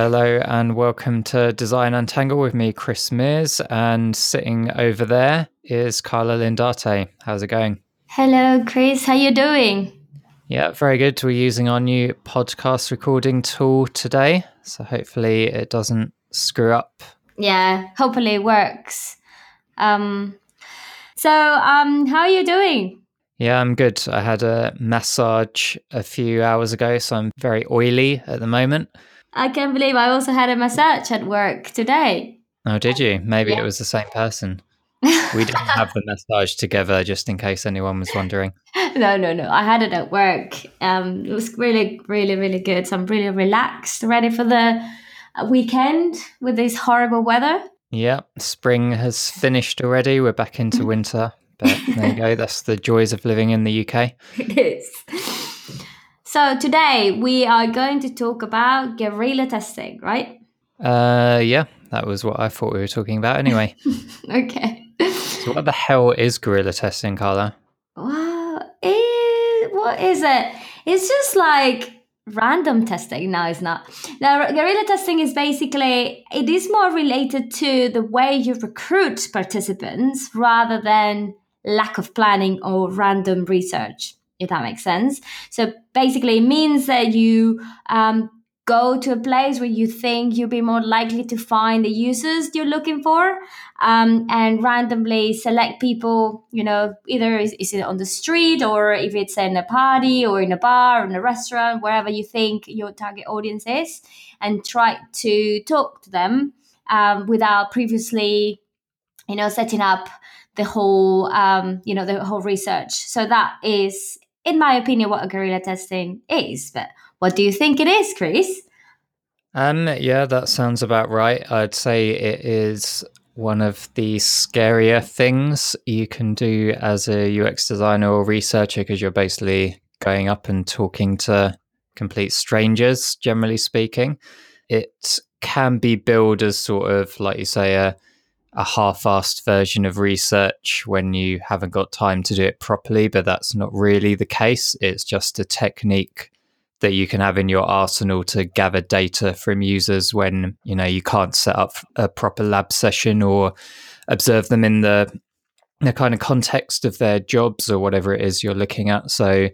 Hello and welcome to Design Untangled with me, Chris Mears, and sitting over there is Carla Lindarte. How's it going? Hello, Chris. How are you doing? Yeah, very good. We're using our new podcast recording tool today, so hopefully it doesn't screw up. Yeah, hopefully it works. Um, so, um, how are you doing? Yeah, I'm good. I had a massage a few hours ago, so I'm very oily at the moment. I can't believe I also had a massage at work today. Oh, did you? Maybe Yeah. it was the same person. We didn't have the massage together, just in case anyone was wondering. no, no, no. I had it at work. Um, it was really, really, really good. So I'm really relaxed, ready for the weekend with this horrible weather. Yeah, spring has finished already. We're back into winter. But there you go. That's the joys of living in the UK. It is. So today we are going to talk about guerrilla testing, right? Uh, yeah, that was what I thought we were talking about anyway. Okay. so, what the hell is guerrilla testing, Carla? Wow, it, what is it? It's just like random testing. No, it's not. Now, guerrilla testing is basically it is more related to the way you recruit participants rather than lack of planning or random research. If that makes sense. So basically, it means that you um, go to a place where you think you'll be more likely to find the users you're looking for um, and randomly select people you know either is, it on the street or if it's in a party or in a bar or in a restaurant wherever you think your target audience is and try to talk to them um, without previously you know setting up the whole um, you know the whole research so that is in my opinion what a guerrilla testing is but what do you think it is chris Um, yeah, that sounds about right. I'd say it is one of the scarier things you can do as a UX designer or researcher because you're basically going up and talking to complete strangers, generally speaking. It can be billed as sort of, like you say, a, a half assed version of research when you haven't got time to do it properly, but that's not really the case. It's just a technique that you can have in your arsenal to gather data from users when you know you can't set up a proper lab session or observe them in the the kind of context of their jobs or whatever it is you're looking at. So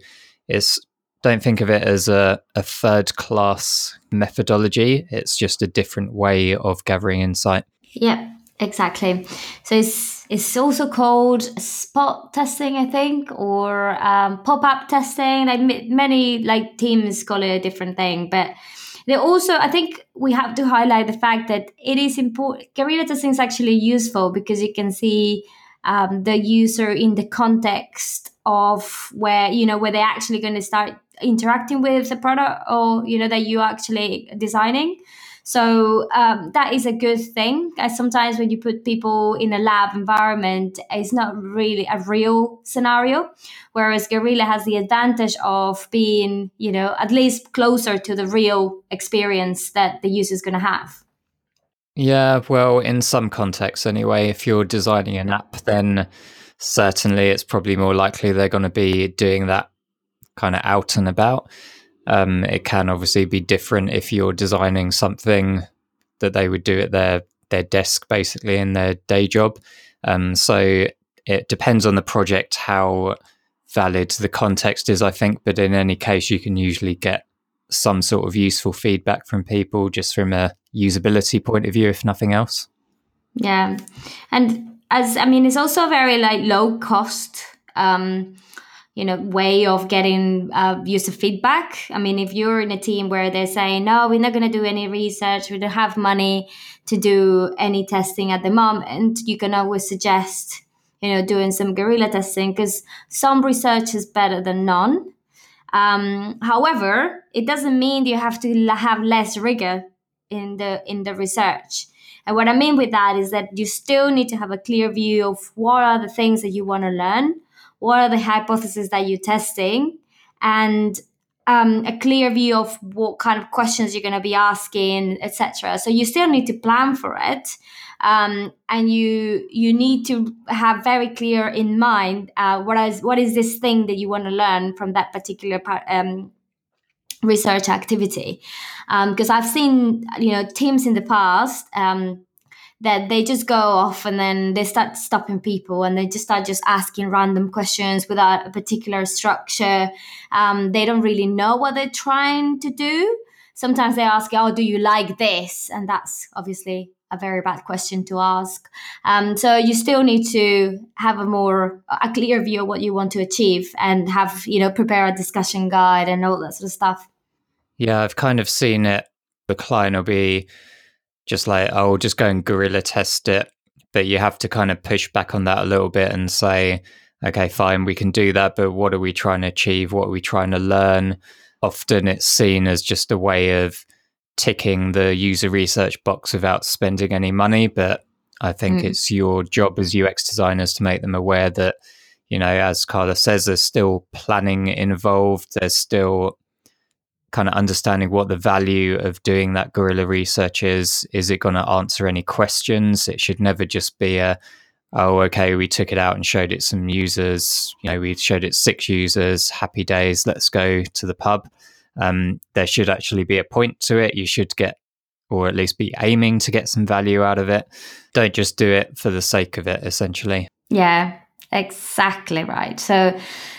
it's don't think of it as a, a third class methodology. It's just a different way of gathering insight. Yep, exactly. So it's it's also called spot testing, I think, or um, pop up testing. Like many like teams call it a different thing, but they also I think we have to highlight the fact that it is important. Guerrilla testing is actually useful because you can see um, the user in the context of where you know where they're actually going to start interacting with the product or you know that you're actually designing so um, that is a good thing. As sometimes when you put people in a lab environment, it's not really a real scenario. Whereas Guerrilla has the advantage of being, you know, at least closer to the real experience that the user is going to have. Yeah, well, in some contexts anyway, if you're designing an app, then certainly it's probably more likely they're going to be doing that kind of out and about. Um, it can obviously be different if you're designing something that they would do at their their desk, basically in their day job. Um, so it depends on the project how valid the context is, I think. But in any case, you can usually get some sort of useful feedback from people just from a usability point of view, if nothing else. Yeah, and as I mean, it's also very like low cost. Um, you know way of getting uh, user feedback. I mean if you're in a team where they're saying no we're not going to do any research we don't have money to do any testing at the moment you can always suggest you know doing some guerrilla testing because some research is better than none. Um, however it doesn't mean you have to have less rigor in the in the research. And what i mean with that is that you still need to have a clear view of what are the things that you want to learn what are the hypotheses that you're testing? And um, a clear view of what kind of questions you're going to be asking etc so you still need to plan for it um, and you you need to have very clear in mind uh, what is what is this thing that you want to learn from that particular part um, research activity. Because um, I've seen you know teams in the past um, that they just go off and then they start stopping people and they just start just asking random questions without a particular structure. Um, they don't really know what they're trying to do. Sometimes they ask, "Oh, do you like this?" And that's obviously a very bad question to ask. Um, so you still need to have a more a clear view of what you want to achieve and have you know prepare a discussion guide and all that sort of stuff. Yeah, I've kind of seen it. The client will be just like, oh, just go and guerrilla test it. But you have to kind of push back on that a little bit and say, okay, fine, we can do that, but what are we trying to achieve? What are we trying to learn? Often it's seen as just a way of ticking the user research box without spending any money. But I think mm. it's your job as UX designers to make them aware that, you know, as Carla says, there's still planning involved. There's still kind of understanding what the value of doing that guerrilla research is. Is it going to answer any questions? It should never just be a, oh, okay, we took it out and showed it some users. You know, we showed it six users, happy days, let's go to the pub. Um, there should actually be a point to it. You should get, or at least be aiming to get some value out of it. Don't just do it for the sake of it, essentially. Yeah, Exactly right. So,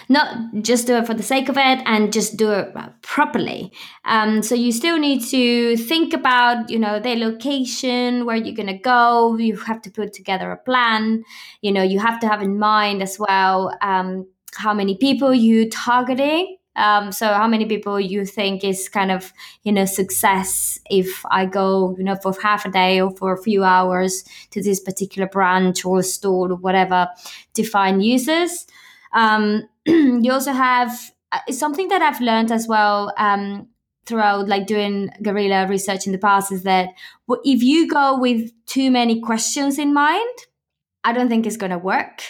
not just do it for the sake of it and just do it properly. Um, so you still need to think about, you know, the location, where you're gonna go. You have to put together a plan. You know, you have to have in mind as well um, how many people you're targeting um, so how many people you think is kind of you know success if I go you know for half a day or for a few hours to this particular branch or store or whatever to find users. Um, you also have uh, something that I've learned as well um, throughout like doing guerrilla research in the past is that if you go with too many questions in mind, I don't think it's going to work.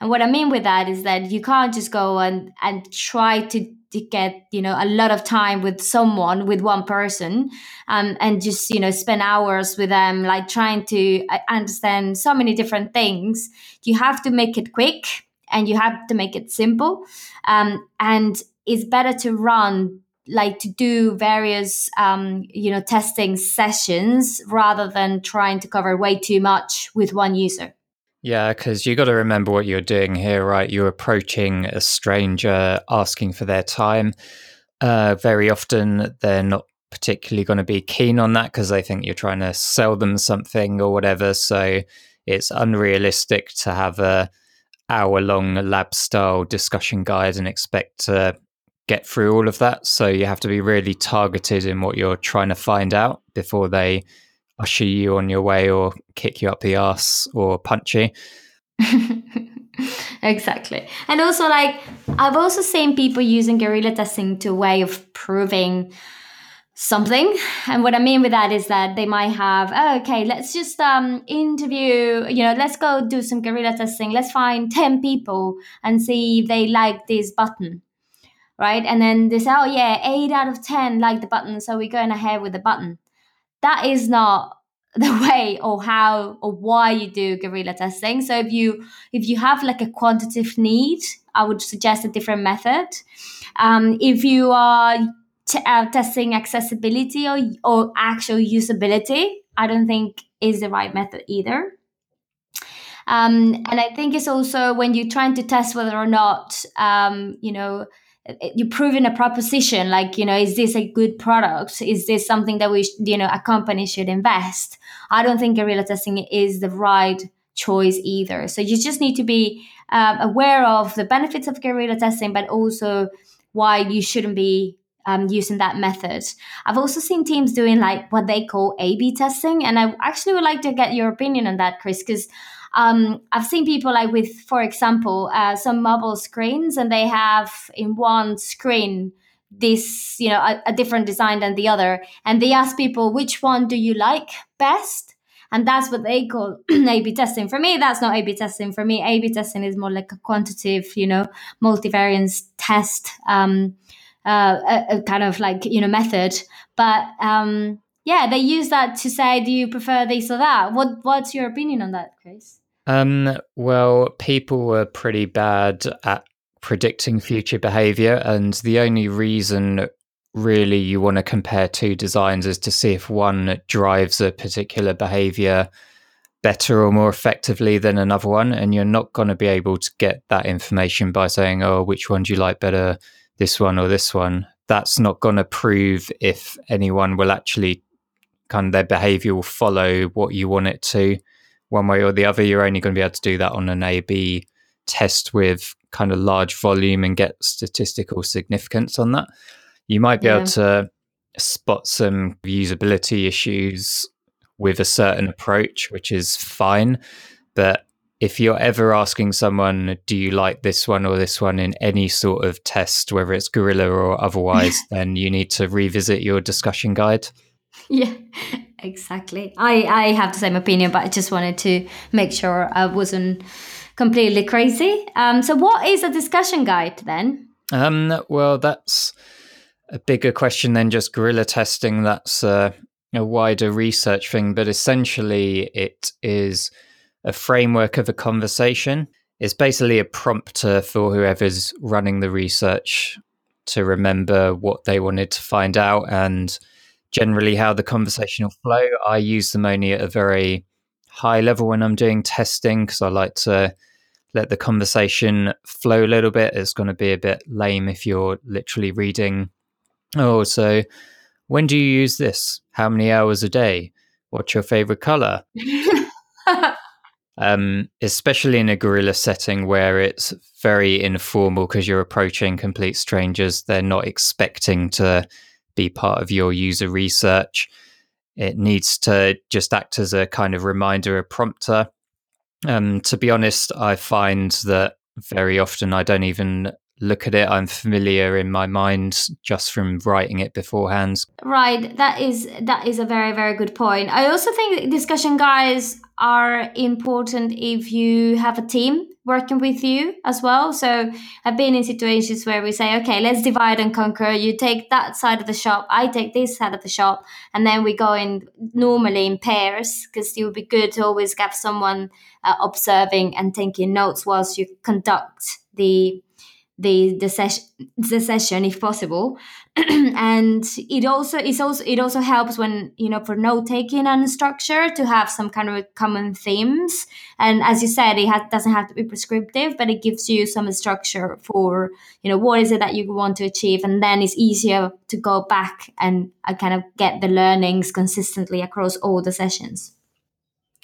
And what I mean with that is that you can't just go and, and try to to get you know a lot of time with someone with one person um, and just you know spend hours with them like trying to uh, understand so many different things you have to make it quick and you have to make it simple um, and it's better to run like to do various um, you know testing sessions rather than trying to cover way too much with one user yeah, because you got to remember what you're doing here, right? You're approaching a stranger, asking for their time. Uh, very often, they're not particularly going to be keen on that because they think you're trying to sell them something or whatever. So it's unrealistic to have a hour long lab style discussion guide and expect to get through all of that. So you have to be really targeted in what you're trying to find out before they usher you on your way or kick you up the ass or punch you. exactly. And also like I've also seen people using guerrilla testing to a way of proving something. And what I mean with that is that they might have, oh, okay, let's just um interview, you know, let's go do some guerrilla testing. Let's find 10 people and see if they like this button. Right. And then they say, oh yeah, eight out of 10 like the button. So we're going ahead with the button that is not the way or how or why you do guerrilla testing. So if you if you have like a quantitative need i would suggest a different method. Um, if you are t- uh, testing accessibility or, or actual usability i don't think is the right method either. Um, and i think it's also when you're trying to test whether or not um, you know you're proving a proposition like you know is this a good product? Is this something that we you know a company should invest? I don't think guerrilla testing is the right choice either. So you just need to be um, aware of the benefits of guerrilla testing but also why you shouldn't be um, using that method. I've also seen teams doing like what they call a b testing and i actually would like to get your opinion on that chris because um, I've seen people like with, for example, uh, some mobile screens, and they have in one screen this, you know, a, a different design than the other, and they ask people which one do you like best, and that's what they call A/B testing. For me, that's not A/B testing. For me, A/B testing is more like a quantitative, you know, multivariance test, um, uh, a, a kind of like you know method. But um, yeah, they use that to say, do you prefer this or that? What What's your opinion on that, Chris? Um, well, people were pretty bad at predicting future behavior, and the only reason really you want to compare two designs is to see if one drives a particular behavior better or more effectively than another one. And you're not going to be able to get that information by saying, oh, which one do you like better, this one or this one? That's not going to prove if anyone will actually kind of their behavior will follow what you want it to one way or the other. You're only going to be able to do that on an A B test with kind of large volume and get statistical significance on that. You might be yeah. able to spot some usability issues with a certain approach, which is fine. But if you're ever asking someone, do you like this one or this one in any sort of test, whether it's Guerrilla or otherwise, then you need to revisit your discussion guide. Yeah, exactly. I, I have the same opinion, but I just wanted to make sure I wasn't completely crazy. Um, so, what is a discussion guide then? Um, well, that's a bigger question than just guerrilla testing. That's uh, a wider research thing, but essentially it is a framework of a conversation. It's basically a prompter for whoever's running the research to remember what they wanted to find out and generally how the conversation will flow. I use them only at a very high level when I'm doing testing because I like to let the conversation flow a little bit. It's going to be a bit lame if you're literally reading. Oh, so when do you use this? How many hours a day? What's your favorite color? um, especially in a guerrilla setting where it's very informal because you're approaching complete strangers. They're not expecting to be part of your user research. It needs to just act as a kind of reminder, a prompter. Um, to be honest, I find that very often I don't even look at it. I'm familiar in my mind just from writing it beforehand. Right. That is that is a very very good point. I also think discussion guides are important if you have a team working with you as well. So I've been in situations where we say, okay, let's divide and conquer. You take that side of the shop, I take this side of the shop, and then we go in normally in pairs because it would be good to always have someone uh, observing and taking notes whilst you conduct the the the session the session if possible. And it also is also it also helps when you know for note taking and structure to have some kind of common themes. And as you said it has, doesn't have to be prescriptive but it gives you some structure for you know what is it that you want to achieve. And then it's easier to go back and uh, kind of get the learnings consistently across all the sessions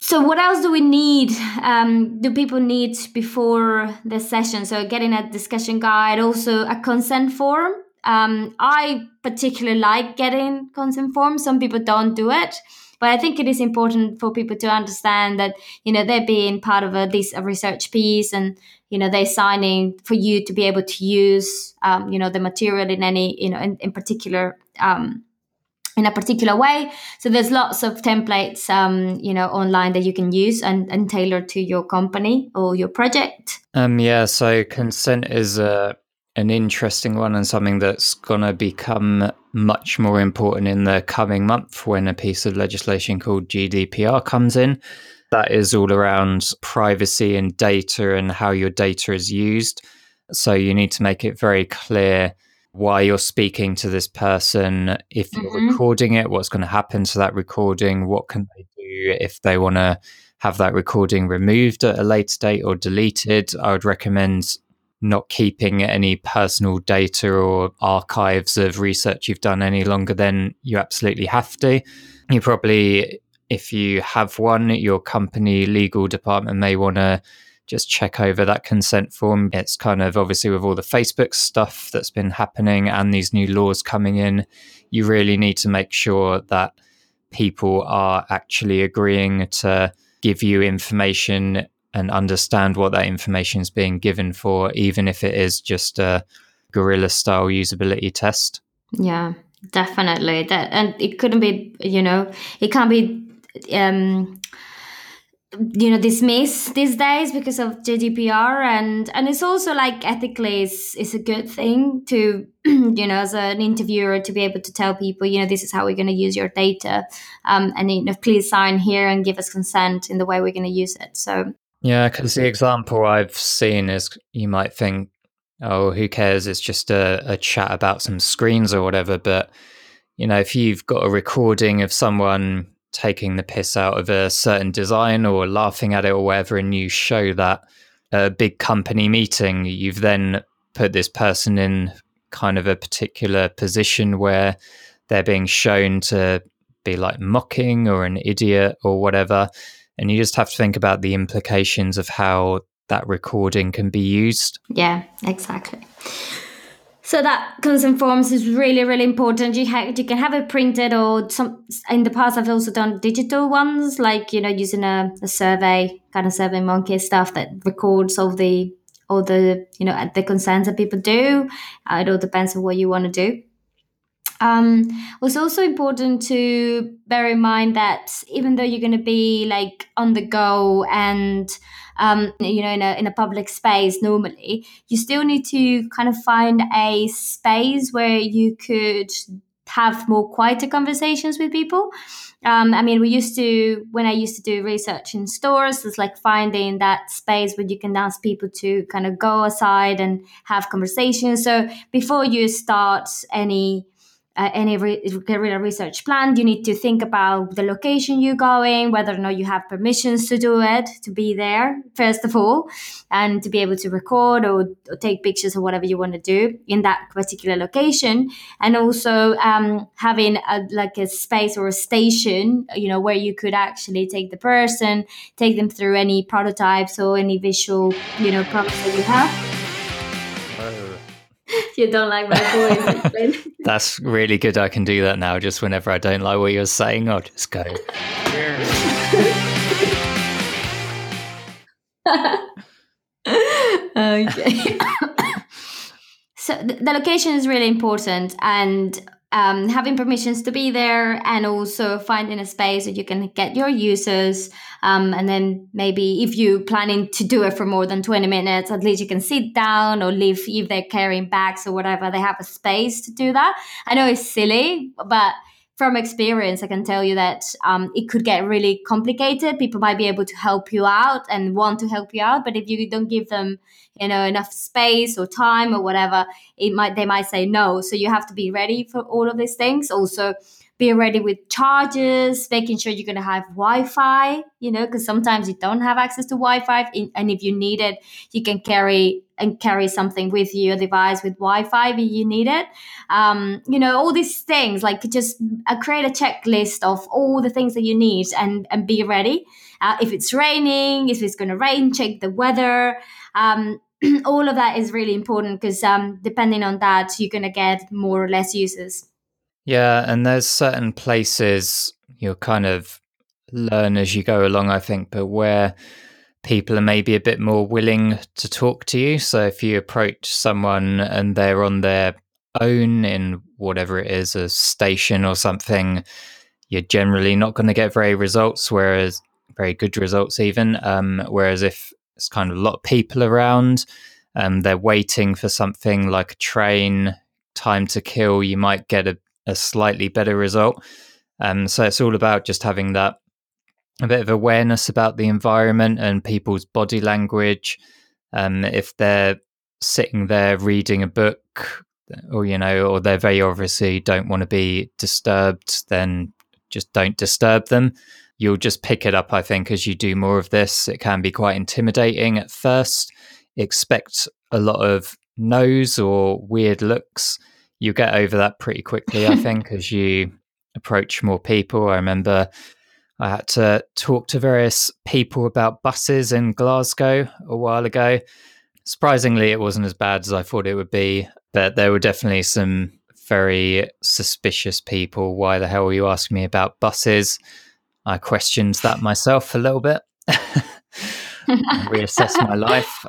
so what else do we need um, do people need before the session? So getting a discussion guide also a consent form. Um, i particularly like getting consent forms. Some people don't do it but i think it is important for people to understand that you know they're being part of a this a research piece and you know they're signing for you to be able to use um, you know the material in any you know in, in particular um, in a particular way. So there's lots of templates, um, you know, online that you can use and, and tailor to your company or your project. Um, yeah. So consent is a uh, an interesting one and something that's going to become much more important in the coming month when a piece of legislation called GDPR comes in. That is all around privacy and data and how your data is used. So you need to make it very clear why you're speaking to this person, if you're mm-hmm. recording it, what's going to happen to that recording, what can they do if they want to have that recording removed at a later date or deleted. I would recommend not keeping any personal data or archives of research you've done any longer than you absolutely have to. You probably, if you have one, your company legal department may want to just check over that consent form. It's kind of obviously with all the Facebook stuff that's been happening and these new laws coming in, you really need to make sure that people are actually agreeing to give you information and understand what that information is being given for, even if it is just a guerrilla style usability test. Yeah, definitely. That and it couldn't be, you know, it can't be um you know dismiss these days because of GDPR and and it's also like ethically is is a good thing to you know as an interviewer to be able to tell people you know this is how we're going to use your data um, and you know please sign here and give us consent in the way we're going to use it so yeah because the example I've seen is you might think oh, who cares? It's just a, a chat about some screens or whatever. But, you know, if you've got a recording of someone taking the piss out of a certain design or laughing at it or whatever, and you show that a big company meeting, you've then put this person in kind of a particular position where they're being shown to be like mocking or an idiot or whatever. And you just have to think about the implications of how that recording can be used. Yeah, exactly. So that comes consent forms is really, really important. You, ha- you can have it printed or some. In the past, I've also done digital ones, like you know, using a, a survey, kind of survey monkey stuff that records all the all the you know the consents that people do. Uh, it all depends on what you want to do. Um, it's also important to bear in mind that even though you're going to be like on the go and um, you know in a, in a public space normally you still need to kind of find a space where you could have more quieter conversations with people um, I mean, we used to, when I used to do research in stores, it's like finding that space where you can ask people to kind of go aside and have conversations. So before you start any uh, any re- research plan, you need to think about the location you're going, whether or not you have permissions to do it, to be there, first of all, and to be able to record or, or take pictures or whatever you want to do in that particular location. And also um, having a, like a space or a station, you know, where you could actually take the person, take them through any prototypes or any visual, you know, prompts that you have. you don't like my voice. That's really good. I can do that now. Just whenever I don't like what you're saying, I'll just go. okay. so the location is really important, and um, having permissions to be there and also finding a space that you can get your users um, and then maybe if you're planning to do it for more than 20 minutes at least you can sit down or leave if they're carrying bags or whatever. They have a space to do that. I know it's silly but from experience, I can tell you that um, it could get really complicated. People might be able to help you out and want to help you out, but if you don't give them, you know, enough space or time or whatever, it might they might say no. So you have to be ready for all of these things. Also, be ready with charges, making sure you're going to have Wi-Fi, you know, because sometimes you don't have access to Wi-Fi, and if you need it, you can carry and carry something with you, a device with Wi-Fi if you need it. Um, you know, all these things, like just uh, create a checklist of all the things that you need and and be ready. Uh, if it's raining, if it's going to rain, check the weather. Um, all of that is really important because um, depending on that, you're going to get more or less users. Yeah, and there's certain places you'll kind of learn as you go along, I think, but where people are maybe a bit more willing to talk to you. So if you approach someone and they're on their own in whatever it is, a station or something, you're generally not going to get very results, whereas very good results even. Um, whereas if it's kind of a lot of people around, um, they're waiting for something like a train, time to kill, you might get a a slightly better result. Um, so it's all about just having that a bit of awareness about the environment and people's body language. Um, if they're sitting there reading a book, or you know, or they're very obviously don't want to be disturbed, then just don't disturb them. You'll just pick it up, I think, as you do more of this. It can be quite intimidating at first. Expect a lot of no's or weird looks you get over that pretty quickly, I think, as you approach more people. I remember I had to talk to various people about buses in Glasgow a while ago. Surprisingly, it wasn't as bad as I thought it would be, but there were definitely some very suspicious people. Why the hell are you asking me about buses? I questioned that myself a little bit. reassess my life.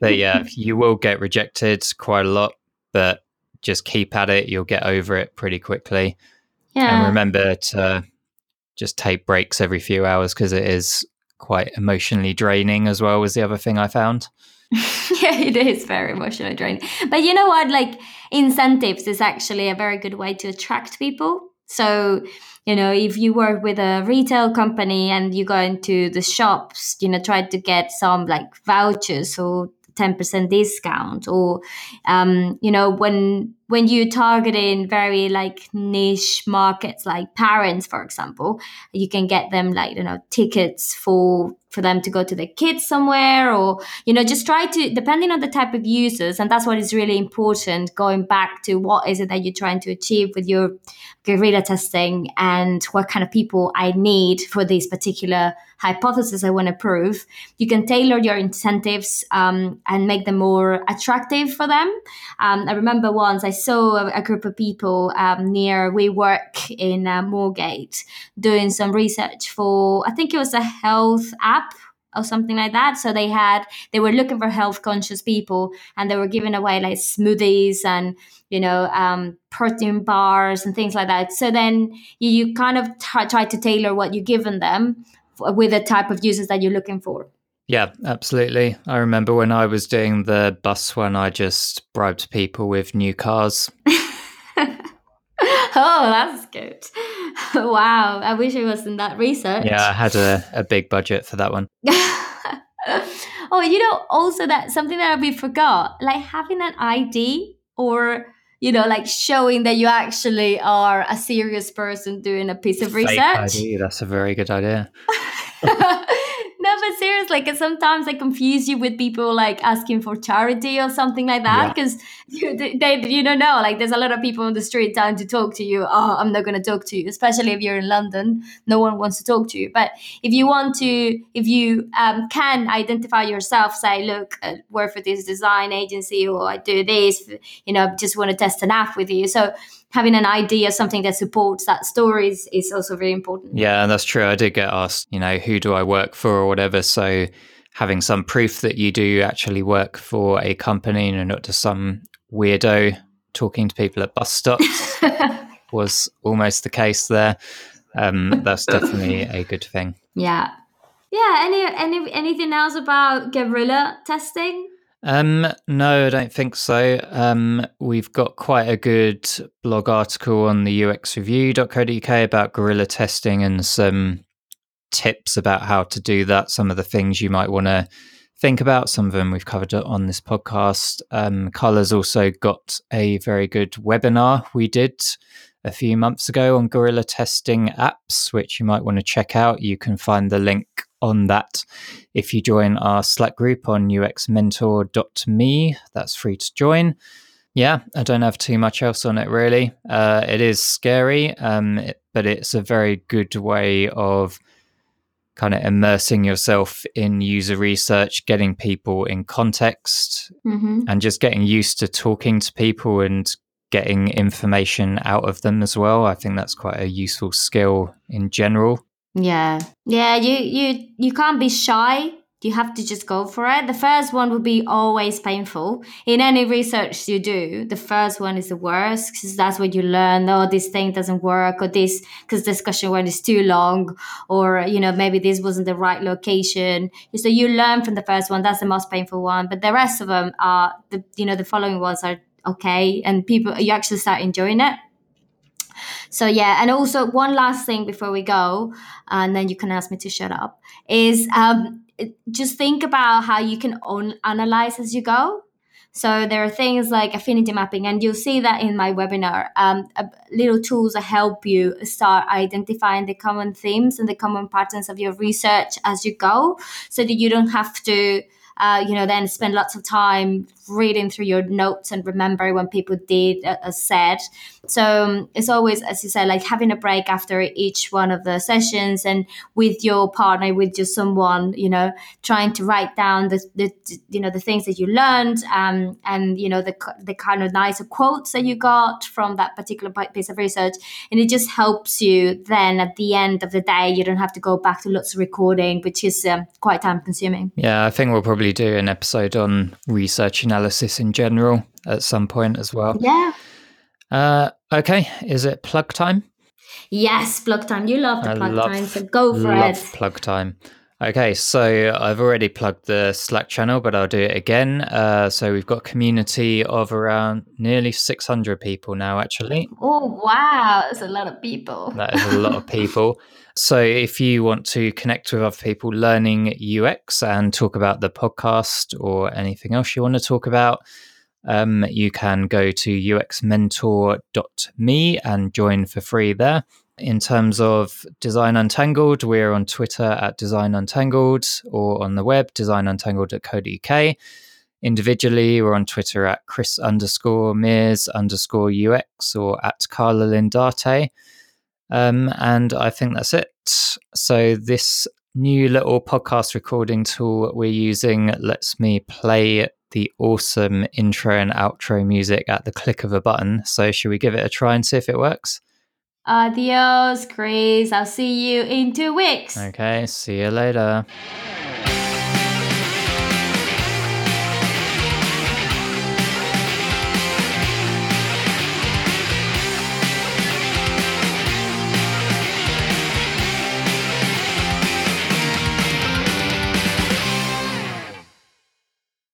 But yeah, you will get rejected quite a lot, but just keep at it. You'll get over it pretty quickly. Yeah. And remember to just take breaks every few hours because it is quite emotionally draining as well, was the other thing I found. yeah, it is very emotionally draining. But you know what? Like incentives is actually a very good way to attract people. So, you know, if you work with a retail company and you go into the shops, you know, try to get some like vouchers or 10% discount or um, you know when when you're targeting very like niche markets like parents for example you can get them like you know tickets for for them to go to the kids somewhere or you know just try to depending on the type of users and that's what is really important going back to what is it that you're trying to achieve with your guerrilla testing and what kind of people i need for this particular hypothesis i want to prove. You can tailor your incentives um, and make them more attractive for them. Um, i remember once i saw a, a group of people um, near WeWork in uh, moorgate doing some research for i think it was a health app or something like that. So they had they were looking for health conscious people, and they were giving away like smoothies and you know um, protein bars and things like that. So then you, you kind of t- try to tailor what you're giving them with the type of users that you're looking for. Yeah, absolutely. I remember when I was doing the bus one, I just bribed people with new cars. oh, that's good. wow. I wish it was in that research. Yeah, I had a, a big budget for that one. oh, you know, also that something that we forgot, like having an ID or you know, like showing that you actually are a serious person doing a piece of Fake research. ID, that's a very good idea. No, but seriously, because sometimes I confuse you with people like asking for charity or something like that. Because you, they, you don't know, like there's a lot of people on the street trying to talk to you. Oh, I'm not going to talk to you, especially if you're in London. No one wants to talk to you. But if you want to, if you um, can identify yourself, say, look, I work for this design agency, or I do this, you know, just want to test an app with you. So having an idea, something that supports that story is, is also very important. Yeah, that's true. I did get asked, you know, who do I work for or whatever. So having some proof that you do actually work for a company and not just some weirdo talking to people at bus stops was almost the case there. Um, that's definitely a good thing. Yeah. Yeah. Any any anything else about guerrilla testing? Um, no, I don't think so. Um, we've got quite a good blog article on the uxreview.co.uk about guerrilla testing and some tips about how to do that. Some of the things you might want to think about. Some of them we've covered on this podcast. Um, Carla's also got a very good webinar we did a few months ago on guerrilla testing apps, which you might want to check out. You can find the link on that if you join our Slack group on uxmentor.me. That's free to join. Yeah, I don't have too much else on it really. Uh, it is scary, um, it, but it's a very good way of kind of immersing yourself in user research, getting people in context, mm-hmm. and just getting used to talking to people and getting information out of them as well. I think that's quite a useful skill in general. Yeah. Yeah, you you you can't be shy. You have to just go for it. The first one will be always painful. In any research you do, the first one is the worst because that's what you learn. Oh, this thing doesn't work, or this because discussion one is too long, or you know maybe this wasn't the right location. So you learn from the first one. That's the most painful one. But the rest of them are the you know the following ones are okay, and people you actually start enjoying it. So yeah, and also one last thing before we go, and then you can ask me to shut up. Is um, just think about how you can analyze as you go. So there are things like affinity mapping, and you'll see that in my webinar. Um, little tools that help you start identifying the common themes and the common patterns of your research as you go, so that you don't have to uh, you know, then spend lots of time reading through your notes and remember when people did uh, as said. So um, it's always, as you said, like having a break after each one of the sessions and with your partner, with just someone, you know, trying to write down the, the you know, the things that you learned um, and, you know, the, the kind of nicer quotes that you got from that particular piece of research. And it just helps you then at the end of the day, you don't have to go back to lots of recording, which is um, quite time consuming. Yeah, I think we'll probably do an episode on research analysis in general at some point as well. Yeah. Uh, okay, is it plug time? Yes, plug time. You love the I plug love, time, so go for love it. plug time. Okay, so I've already plugged the Slack channel, but I'll do it again. Uh, so we've got a community of around nearly 600 people now, actually. Oh, wow. That's a lot of people. That is a lot of people. So if you want to connect with other people learning UX and talk about the podcast or anything else you want to talk about, um, you can go to uxmentor.me and join for free there. In terms of Design Untangled, we're on Twitter at Design Untangled or on the web, designuntangled.co.uk. Individually, we're on Twitter at Chris underscore Mears underscore UX or at Carla Lindarte. Um, and I think that's it. So, this new little podcast recording tool we're using lets me play the awesome intro and outro music at the click of a button. So, should we give it a try and see if it works? Adios, Chris. I'll see you in two weeks. Okay, see you later.